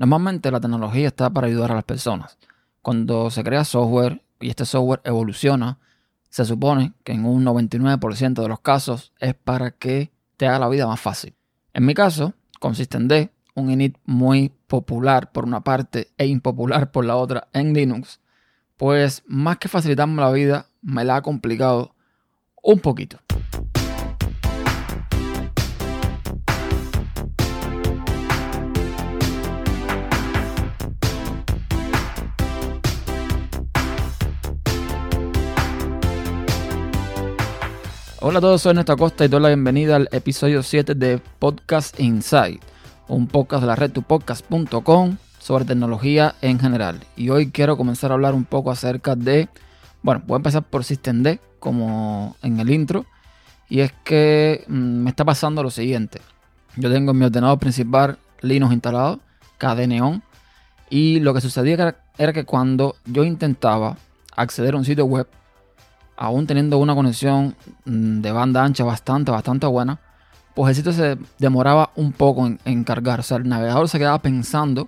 Normalmente la tecnología está para ayudar a las personas. Cuando se crea software y este software evoluciona, se supone que en un 99% de los casos es para que te haga la vida más fácil. En mi caso, consiste en D, un init muy popular por una parte e impopular por la otra en Linux, pues más que facilitarme la vida, me la ha complicado un poquito. Hola a todos, soy Ernesto Acosta y doy la bienvenida al episodio 7 de Podcast Inside, un podcast de la red tupodcast.com sobre tecnología en general. Y hoy quiero comenzar a hablar un poco acerca de, bueno, voy a empezar por System como en el intro, y es que mm, me está pasando lo siguiente. Yo tengo en mi ordenador principal Linux instalado, KDE y lo que sucedía era que cuando yo intentaba acceder a un sitio web, aún teniendo una conexión mm, de banda ancha bastante, bastante buena, pues el sitio se demoraba un poco en, cargar. O sea, el navegador se quedaba pensando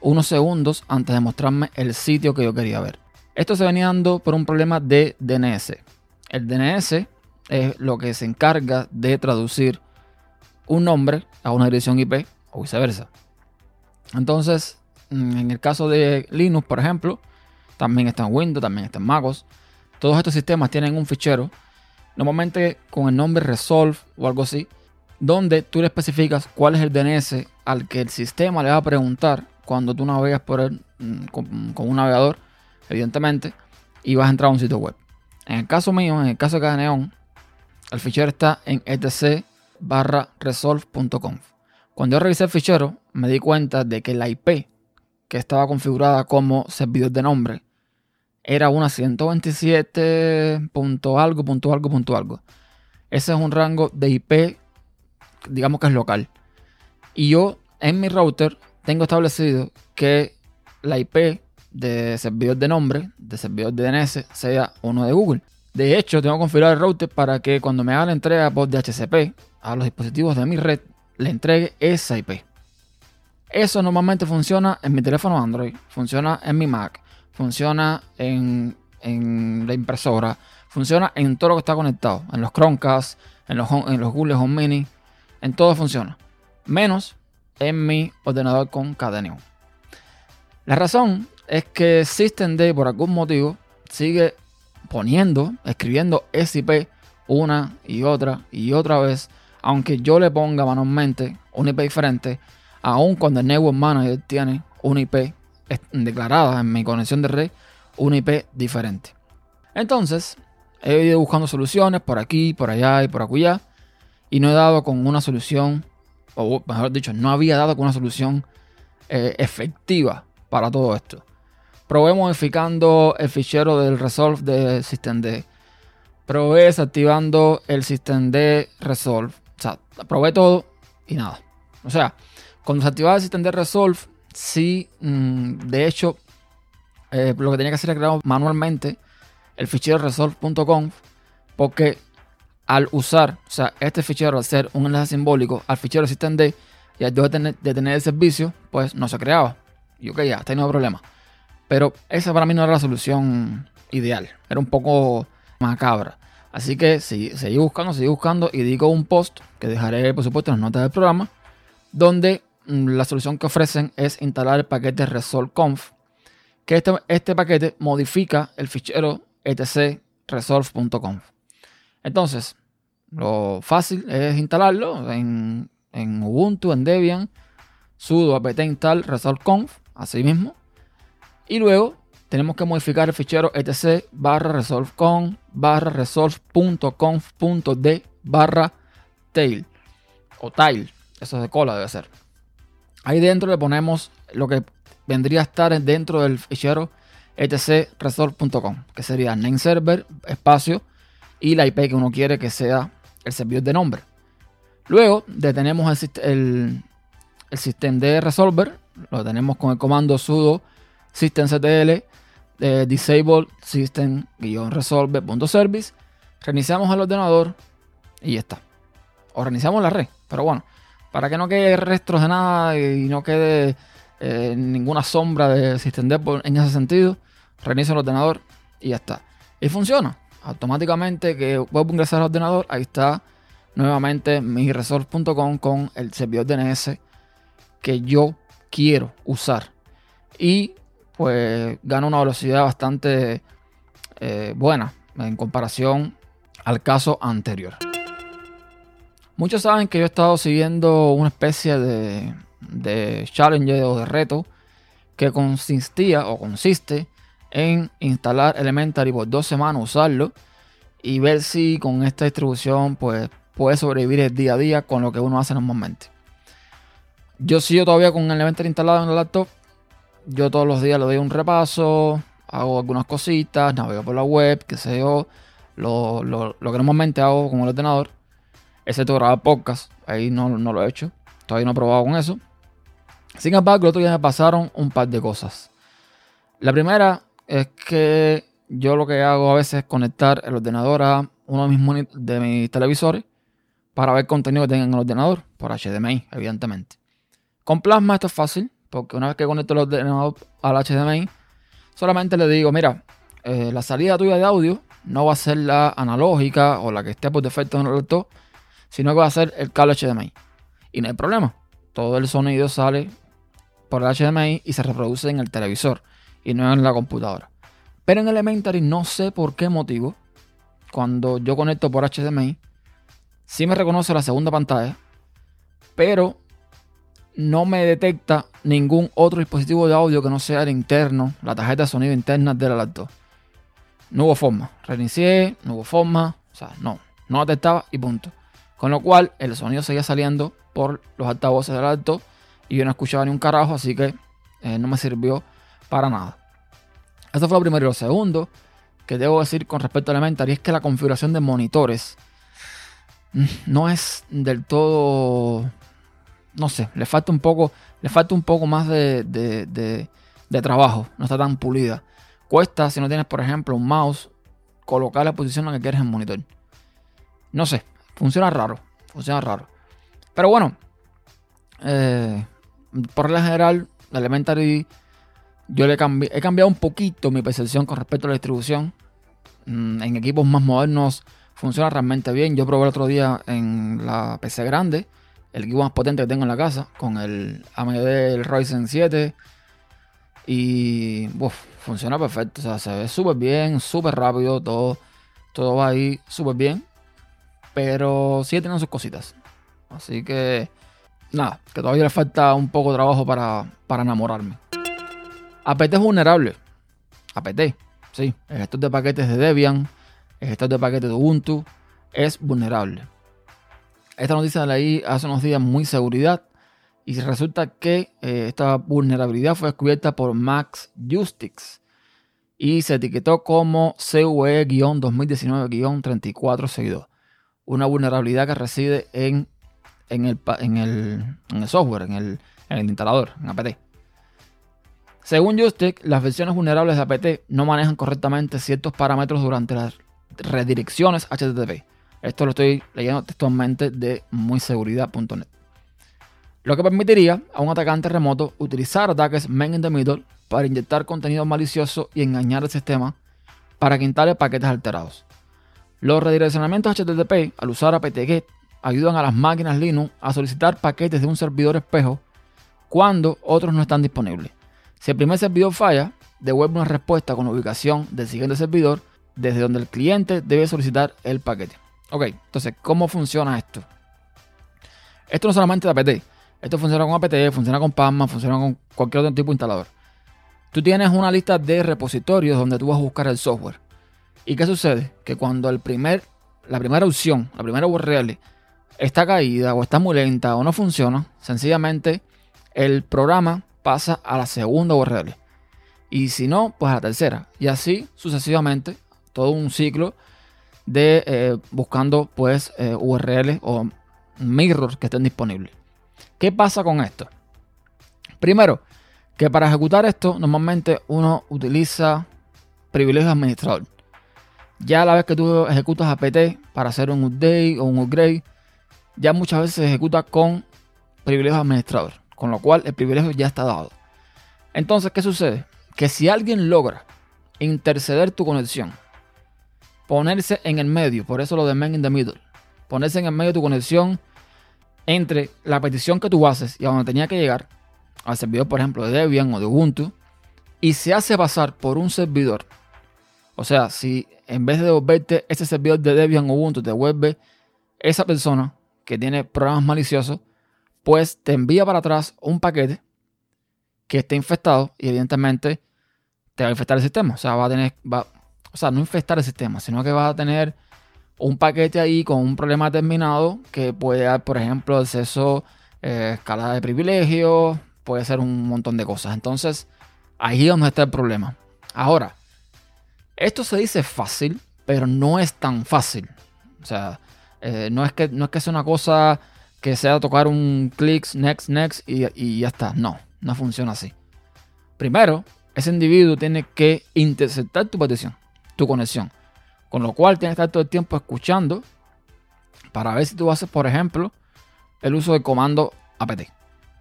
unos segundos antes de mostrarme el sitio que yo quería ver. Esto se venía dando por un problema de DNS. El DNS es lo que se encarga de traducir un nombre a una dirección IP o viceversa. Entonces, mm, en el caso de Linux, por ejemplo, también está en Windows, también está en MacOS. Todos estos sistemas tienen un fichero, normalmente con el nombre resolve o algo así, donde tú le especificas cuál es el DNS al que el sistema le va a preguntar cuando tú navegas por él mm, con, un navegador, evidentemente, y vas a entrar a un sitio web. En el caso mío, en el caso de Cadeneon, el fichero está en etc barra. Cuando yo revisé el fichero, me di cuenta de que la IP que estaba configurada como servidor de nombre era una 127. algo, punto algo, punto algo. Ese es un rango de IP, digamos que es local. Y yo en mi router tengo establecido que la IP de servidor de nombre, de servidor de DNS, sea uno de Google. De hecho, tengo configurado el router para que cuando me haga la entrega por DHCP a los dispositivos de mi red, le entregue esa IP. Eso normalmente funciona en mi teléfono Android, funciona en mi Mac, funciona en, la impresora, funciona en todo lo que está conectado, en los Chromecast, en los, en los Google Home Mini, en todo funciona, menos en mi ordenador con Cadeneo. La razón es que SystemD por algún motivo sigue poniendo, escribiendo SIP una y otra y otra vez, aunque yo le ponga manualmente una IP diferente, aun cuando el Network Manager tiene una IP declarada en mi conexión de red una IP diferente. Entonces, he ido buscando soluciones por aquí, por allá y por acullá. Y no he dado con una solución, o mejor dicho, no había dado con una solución eh, efectiva para todo esto. Probé modificando el fichero del Resolve de systemd. Probé desactivando el systemd Resolve. O sea, probé todo y nada. O sea, cuando se activaba el systemd Resolve, sí, mm, de hecho, eh, lo que tenía que hacer era crear manualmente el fichero resolve.conf porque al usar, o sea, este fichero al ser un enlace simbólico al fichero systemd y al yo tener, de tener el servicio, pues no se creaba. Y ok, ya, está ahí no hay problema. Pero esa para mí no era la solución ideal. Era un poco macabra. Así que seguí buscando, seguí buscando y digo un post que dejaré, por supuesto, en las notas del programa, donde la solución que ofrecen es instalar el paquete resolve.conf, que este, este paquete modifica el fichero etc resolve.conf. Entonces, lo fácil es instalarlo en, Ubuntu, en Debian, sudo apt install resolve.conf, así mismo. Y luego tenemos que modificar el fichero etc barra resolve.conf barra resolve.conf.d barra tail o tail. Eso es de cola debe ser. Ahí dentro le ponemos lo que vendría a estar dentro del fichero etcresort.com, que sería name server, espacio y la IP que uno quiere que sea el servidor de nombre. Luego detenemos el, el, sistema de resolver, lo tenemos con el comando sudo systemctl de disable system-resolver.service, reiniciamos el ordenador y ya está. O reiniciamos la red, pero bueno, para que no quede restos de nada y no quede eh, ninguna sombra de System en ese sentido. Reinicio el ordenador y ya está. Y funciona. Automáticamente que vuelvo a ingresar al ordenador, ahí está nuevamente mi resource.com con el servidor DNS que yo quiero usar. Y pues gana una velocidad bastante eh, buena en comparación al caso anterior. Muchos saben que yo he estado siguiendo una especie de, de challenge o de reto que consistía o consiste en instalar Elementary por dos semanas, usarlo y ver si con esta distribución pues puede sobrevivir el día a día con lo que uno hace normalmente. Yo sigo todavía con Elementary instalado en el laptop. Yo todos los días le doy un repaso, hago algunas cositas, navego por la web, qué sé yo, lo, lo, que normalmente hago con el ordenador, excepto grabar podcast, ahí no, no lo he hecho, todavía no he probado con eso. Sin embargo, el otro día me pasaron un par de cosas. La primera es que yo lo que hago a veces es conectar el ordenador a uno de mis, de televisores para ver contenido que tenga en el ordenador, por HDMI, evidentemente. Con Plasma esto es fácil, porque una vez que conecto el ordenador al HDMI, solamente le digo, mira, eh, la salida tuya de audio no va a ser la analógica o la que esté por defecto en el laptop, sino que va a ser el cable HDMI. Y no hay problema. Todo el sonido sale por el HDMI y se reproduce en el televisor y no en la computadora. Pero en Elementary no sé por qué motivo, cuando yo conecto por HDMI, sí me reconoce la segunda pantalla, pero no me detecta ningún otro dispositivo de audio que no sea el interno, la tarjeta de sonido interna del laptop. No hubo forma. Reinicié, no hubo forma. O sea, no, no detectaba y punto. Con lo cual, el sonido seguía saliendo por los altavoces del laptop y yo no escuchaba ni un carajo, así que eh, no me sirvió para nada. Eso fue lo primero. Y lo segundo que debo decir con respecto a Elementary es que la configuración de monitores no es del todo. No sé, le falta un poco, le falta un poco más de, de, trabajo. No está tan pulida. Cuesta, si no tienes, por ejemplo, un mouse, colocar la posición en la que quieres en el monitor. No sé, funciona raro. Funciona raro. Pero bueno, eh, por regla general, Elementary yo le he cambiado un poquito mi percepción con respecto a la distribución. Mm, en equipos más modernos funciona realmente bien. Yo probé el otro día en la PC grande, el equipo más potente que tengo en la casa, con el AMD Ryzen 7. Y funciona perfecto. O sea, se ve súper bien, súper rápido, todo, todo va ahí súper bien. Pero sigue teniendo sus cositas. Así que nada, que todavía le falta un poco de trabajo para, para enamorarme. APT es vulnerable. APT, sí. El gestor de paquetes de Debian, el gestor de paquetes de Ubuntu, es vulnerable. Esta noticia la leí hace unos días muy seguridad y resulta que eh, esta vulnerabilidad fue descubierta por Max Justix y se etiquetó como CVE-2019-3462. Una vulnerabilidad que reside en, en, el, en, el, software, en el, en el instalador, en APT. Según Joystick, las versiones vulnerables de APT no manejan correctamente ciertos parámetros durante las redirecciones HTTP. Esto lo estoy leyendo textualmente de muyseguridad.net. Lo que permitiría a un atacante remoto utilizar ataques main in the middle para inyectar contenido malicioso y engañar al sistema para que paquetes alterados. Los redireccionamientos HTTP al usar apt-get ayudan a las máquinas Linux a solicitar paquetes de un servidor espejo cuando otros no están disponibles. Si el primer servidor falla, devuelve una respuesta con la ubicación del siguiente servidor desde donde el cliente debe solicitar el paquete. Ok, entonces, ¿cómo funciona esto? Esto no solamente de APT. Esto funciona con APT, funciona con Plasma, funciona con cualquier otro tipo de instalador. Tú tienes una lista de repositorios donde tú vas a buscar el software. ¿Y qué sucede? Que cuando el primer, la primera opción, la primera URL, está caída o está muy lenta o no funciona, sencillamente el programa pasa a la segunda URL. Y si no, pues a la tercera. Y así sucesivamente, todo un ciclo de eh, buscando pues eh, URLs o mirrors que estén disponibles. ¿Qué pasa con esto? Primero, que para ejecutar esto normalmente uno utiliza privilegios administrador. Ya a la vez que tú ejecutas apt para hacer un update o un upgrade, ya muchas veces se ejecuta con privilegios administrador con lo cual el privilegio ya está dado. Entonces, ¿qué sucede? Que si alguien logra interceder tu conexión, ponerse en el medio, por eso lo de man in the middle, ponerse en el medio de tu conexión entre la petición que tú haces y a donde tenía que llegar, al servidor, por ejemplo, de Debian o de Ubuntu, y se hace pasar por un servidor. O sea, si en vez de devolverte ese servidor de Debian o Ubuntu, te devuelve esa persona que tiene programas maliciosos, pues te envía para atrás un paquete que esté infectado y evidentemente te va a infectar el sistema. O sea, va a tener, va, o sea, no infectar el sistema, sino que vas a tener un paquete ahí con un problema determinado que puede dar, por ejemplo, acceso, eh, escala de privilegios, puede ser un montón de cosas. Entonces, ahí es donde está el problema. Ahora, esto se dice fácil, pero no es tan fácil. O sea, eh, no, es que, no es que sea una cosa que sea tocar un clic, next, next y, y ya está. No, no funciona así. Primero, ese individuo tiene que interceptar tu petición, tu conexión. Con lo cual tienes que estar todo el tiempo escuchando para ver si tú haces, por ejemplo, el uso del comando apt.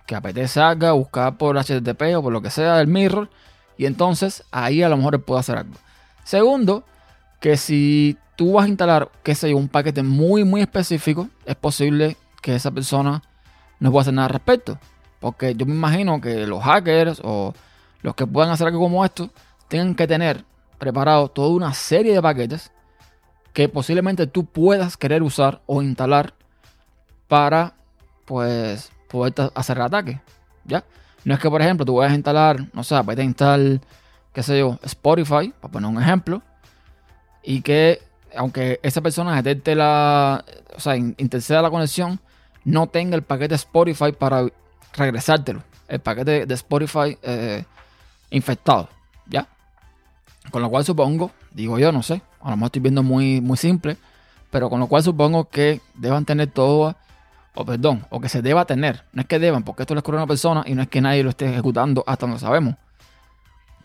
Que apt salga, buscar por HTTP o por lo que sea del mirror. Y entonces ahí a lo mejor puede hacer algo. Segundo, que si tú vas a instalar, qué sé yo, un paquete muy, muy específico, es posible que esa persona no pueda hacer nada al respecto. Porque yo me imagino que los hackers o los que puedan hacer algo como esto tengan que tener preparado toda una serie de paquetes que posiblemente tú puedas querer usar o instalar para pues poder hacer el ataque. ¿Ya? No es que, por ejemplo, tú vayas a instalar, no sé, puedes instalar, qué sé yo, Spotify, para poner un ejemplo, y que aunque esa persona detecte la, o sea, interceda la conexión, no tenga el paquete Spotify para regresártelo. El paquete de Spotify eh, infectado. ¿Ya? Con lo cual supongo, digo yo, no sé, a lo mejor estoy viendo muy, muy simple, pero con lo cual supongo que deban tener todo, o perdón, o que se deba tener. No es que deban, porque esto lo escribe una persona y no es que nadie lo esté ejecutando hasta donde sabemos.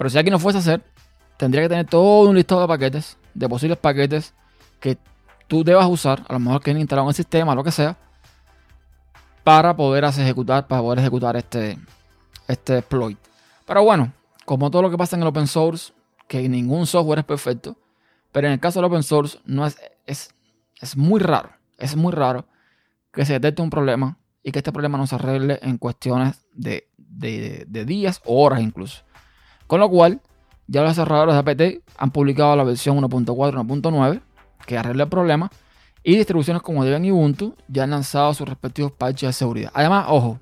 Pero si alguien no fuese a hacer, tendría que tener todo un listado de paquetes, de posibles paquetes que tú debas usar, a lo mejor que instalado en el sistema, lo que sea, para poder ejecutar, para poder ejecutar este, este exploit. Pero bueno, como todo lo que pasa en el open source, que ningún software es perfecto, pero en el caso del open source no es, es, es muy raro, es muy raro que se detecte un problema y que este problema no se arregle en cuestiones de, de días o horas incluso. Con lo cual, ya los desarrolladores de APT han publicado la versión 1.4, 1.9 que arregla el problema y distribuciones como Debian y Ubuntu ya han lanzado sus respectivos patches de seguridad. Además, ojo,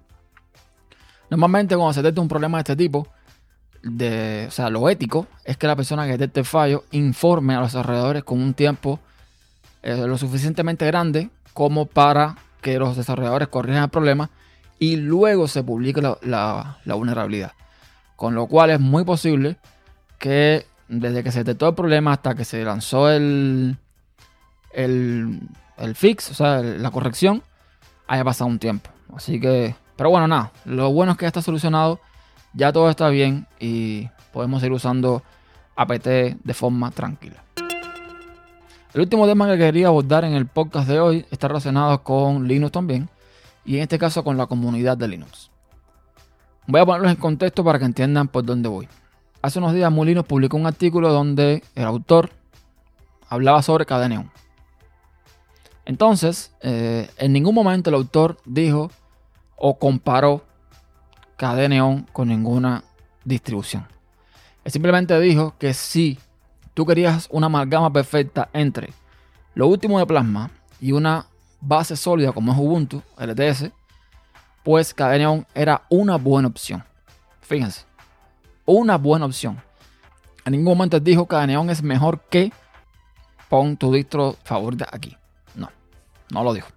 normalmente cuando se detecta un problema de este tipo, de, o sea, lo ético es que la persona que detecte el fallo informe a los desarrolladores con un tiempo eh, lo suficientemente grande como para que los desarrolladores corrijan el problema y luego se publique la, vulnerabilidad. Con lo cual es muy posible que desde que se detectó el problema hasta que se lanzó el, el, el fix, o sea, la corrección, haya pasado un tiempo. Así que, pero bueno, nada, lo bueno es que ya está solucionado, ya todo está bien y podemos ir usando apt de forma tranquila. El último tema que quería abordar en el podcast de hoy está relacionado con Linux también, y en este caso con la comunidad de Linux. Voy a ponerlos en contexto para que entiendan por dónde voy. Hace unos días Mulinos publicó un artículo donde el autor hablaba sobre Cadeneon. Entonces, eh, en ningún momento el autor dijo o comparó Cadeneon con ninguna distribución. Él simplemente dijo que si tú querías una amalgama perfecta entre lo último de Plasma y una base sólida como es Ubuntu, LTS, pues Cadeneon era una buena opción. Fíjense, una buena opción. En ningún momento dijo que Cadeneon es mejor que pon tu distro favorita aquí. No lo dijo.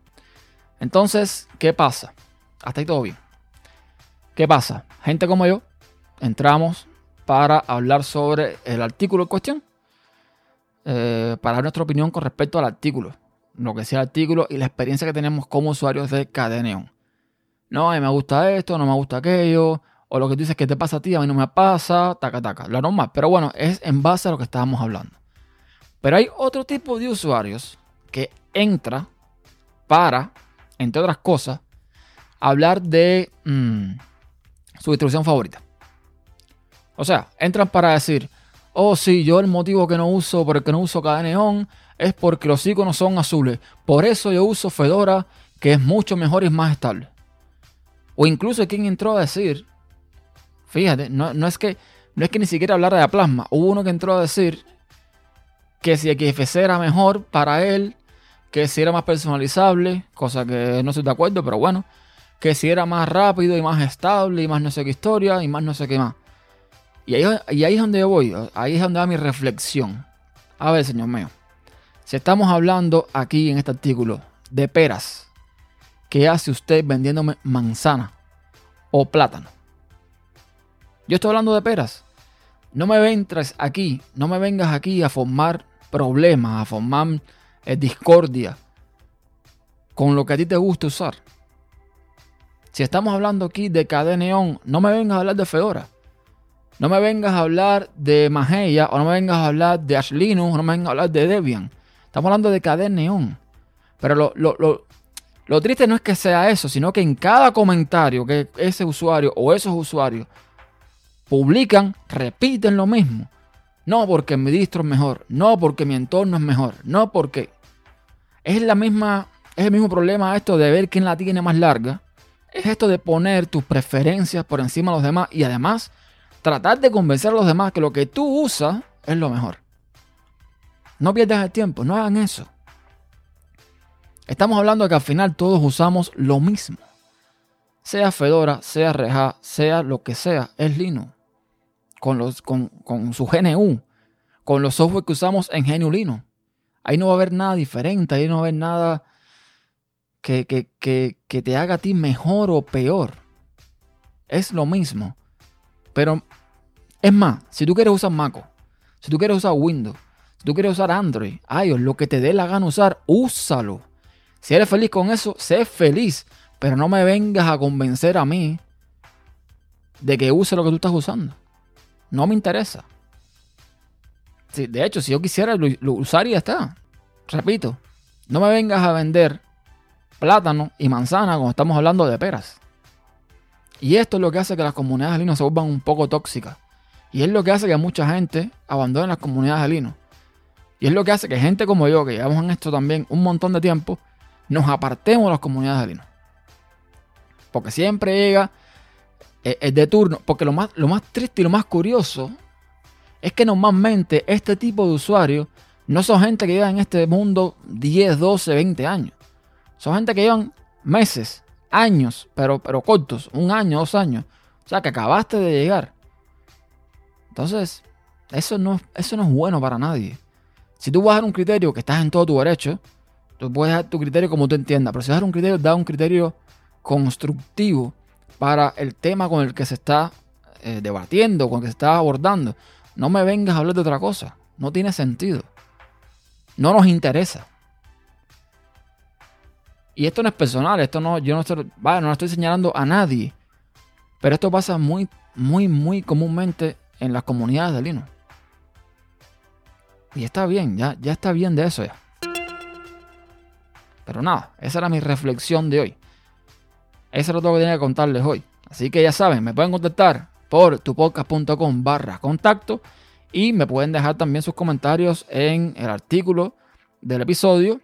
Entonces, ¿qué pasa? Hasta ahí todo bien. ¿Qué pasa? Gente como yo, entramos para hablar sobre el artículo en cuestión. Eh, para dar nuestra opinión con respecto al artículo. Lo que decía el artículo y la experiencia que tenemos como usuarios de Cadeneon. No, a mí me gusta esto, no me gusta aquello. O lo que tú dices que te pasa a ti, a mí no me pasa. Taca, taca. Lo normal. Pero bueno, es en base a lo que estábamos hablando. Pero hay otro tipo de usuarios que entra para, entre otras cosas, hablar de mm, su distribución favorita. O sea, entran para decir, oh sí, yo el motivo que no uso, por el que no uso neón, es porque los iconos son azules. Por eso yo uso Fedora, que es mucho mejor y más estable. O incluso quien entró a decir, fíjate, no, es que, no es que ni siquiera hablara de plasma. Hubo uno que entró a decir que si XFC era mejor para él, que si era más personalizable, cosa que no estoy de acuerdo, pero bueno, que si era más rápido y más estable y más no sé qué historia y más no sé qué más. Y ahí, y ahí es donde yo voy, ahí es donde va mi reflexión. A ver, señor mío, si estamos hablando aquí en este artículo de peras, ¿qué hace usted vendiéndome manzana o plátano? Yo estoy hablando de peras. No me vengas aquí, no me vengas aquí a formar problemas, a formar eh, discordia con lo que a ti te gusta usar. Si estamos hablando aquí de KD Neon, no me vengas a hablar de Fedora. No me vengas a hablar de Mageia o no me vengas a hablar de Ashlino o no me vengas a hablar de Debian. Estamos hablando de KD Neon. Pero lo triste no es que sea eso, sino que en cada comentario que ese usuario o esos usuarios publican, repiten lo mismo. No porque mi distro es mejor, no porque mi entorno es mejor, no porque es la misma, es el mismo problema esto de ver quién la tiene más larga. Es esto de poner tus preferencias por encima de los demás y además tratar de convencer a los demás que lo que tú usas es lo mejor. No pierdas el tiempo, no hagan eso. Estamos hablando de que al final todos usamos lo mismo. Sea Fedora, sea Reja, sea lo que sea, es Linux con, los, con, su GNU, con los software que usamos en GNU Linux. Ahí no va a haber nada diferente, ahí no va a haber nada que, que, te haga a ti mejor o peor. Es lo mismo. Pero es más, si tú quieres usar Mac, si tú quieres usar Windows, si tú quieres usar Android, iOS, lo que te dé la gana usar, úsalo. Si eres feliz con eso, sé feliz. Pero no me vengas a convencer a mí de que use lo que tú estás usando. No me interesa. de hecho, si yo quisiera, lo, usaría está. Repito, no me vengas a vender plátano y manzana cuando estamos hablando de peras. Y esto es lo que hace que las comunidades de se vuelvan un poco tóxicas. Y es lo que hace que mucha gente abandone las comunidades de. Y es lo que hace que gente como yo, que llevamos en esto también un montón de tiempo, nos apartemos de las comunidades de Linux. Porque siempre llega es eh, de turno. Porque lo más, lo más triste y lo más curioso es que normalmente este tipo de usuarios no son gente que lleva en este mundo 10, 12, 20 años. Son gente que llevan meses, años, pero, pero cortos, un año, dos años. O sea, que acabaste de llegar. Entonces, eso no, eso no es bueno para nadie. Si tú vas a dar un criterio que estás en todo tu derecho, tú puedes dar tu criterio como tú entiendas. Pero si vas a dar un criterio, da un criterio constructivo para el tema con el que se está eh, debatiendo, con el que se está abordando. No me vengas a hablar de otra cosa. No tiene sentido. No nos interesa. Y esto no es personal, esto no, yo no estoy, no estoy señalando a nadie. Pero esto pasa muy, muy, muy comúnmente en las comunidades de Linux. Y está bien, ya, ya está bien de eso ya. Pero nada, esa era mi reflexión de hoy. Eso es lo que tenía que contarles hoy. Así que ya saben, me pueden contactar por tupodcast.com barra contacto y me pueden dejar también sus comentarios en el artículo del episodio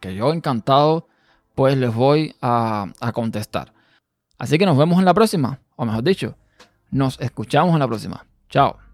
que yo encantado pues les voy a, a contestar. Así que nos vemos en la próxima, o mejor dicho, nos escuchamos en la próxima. Chao.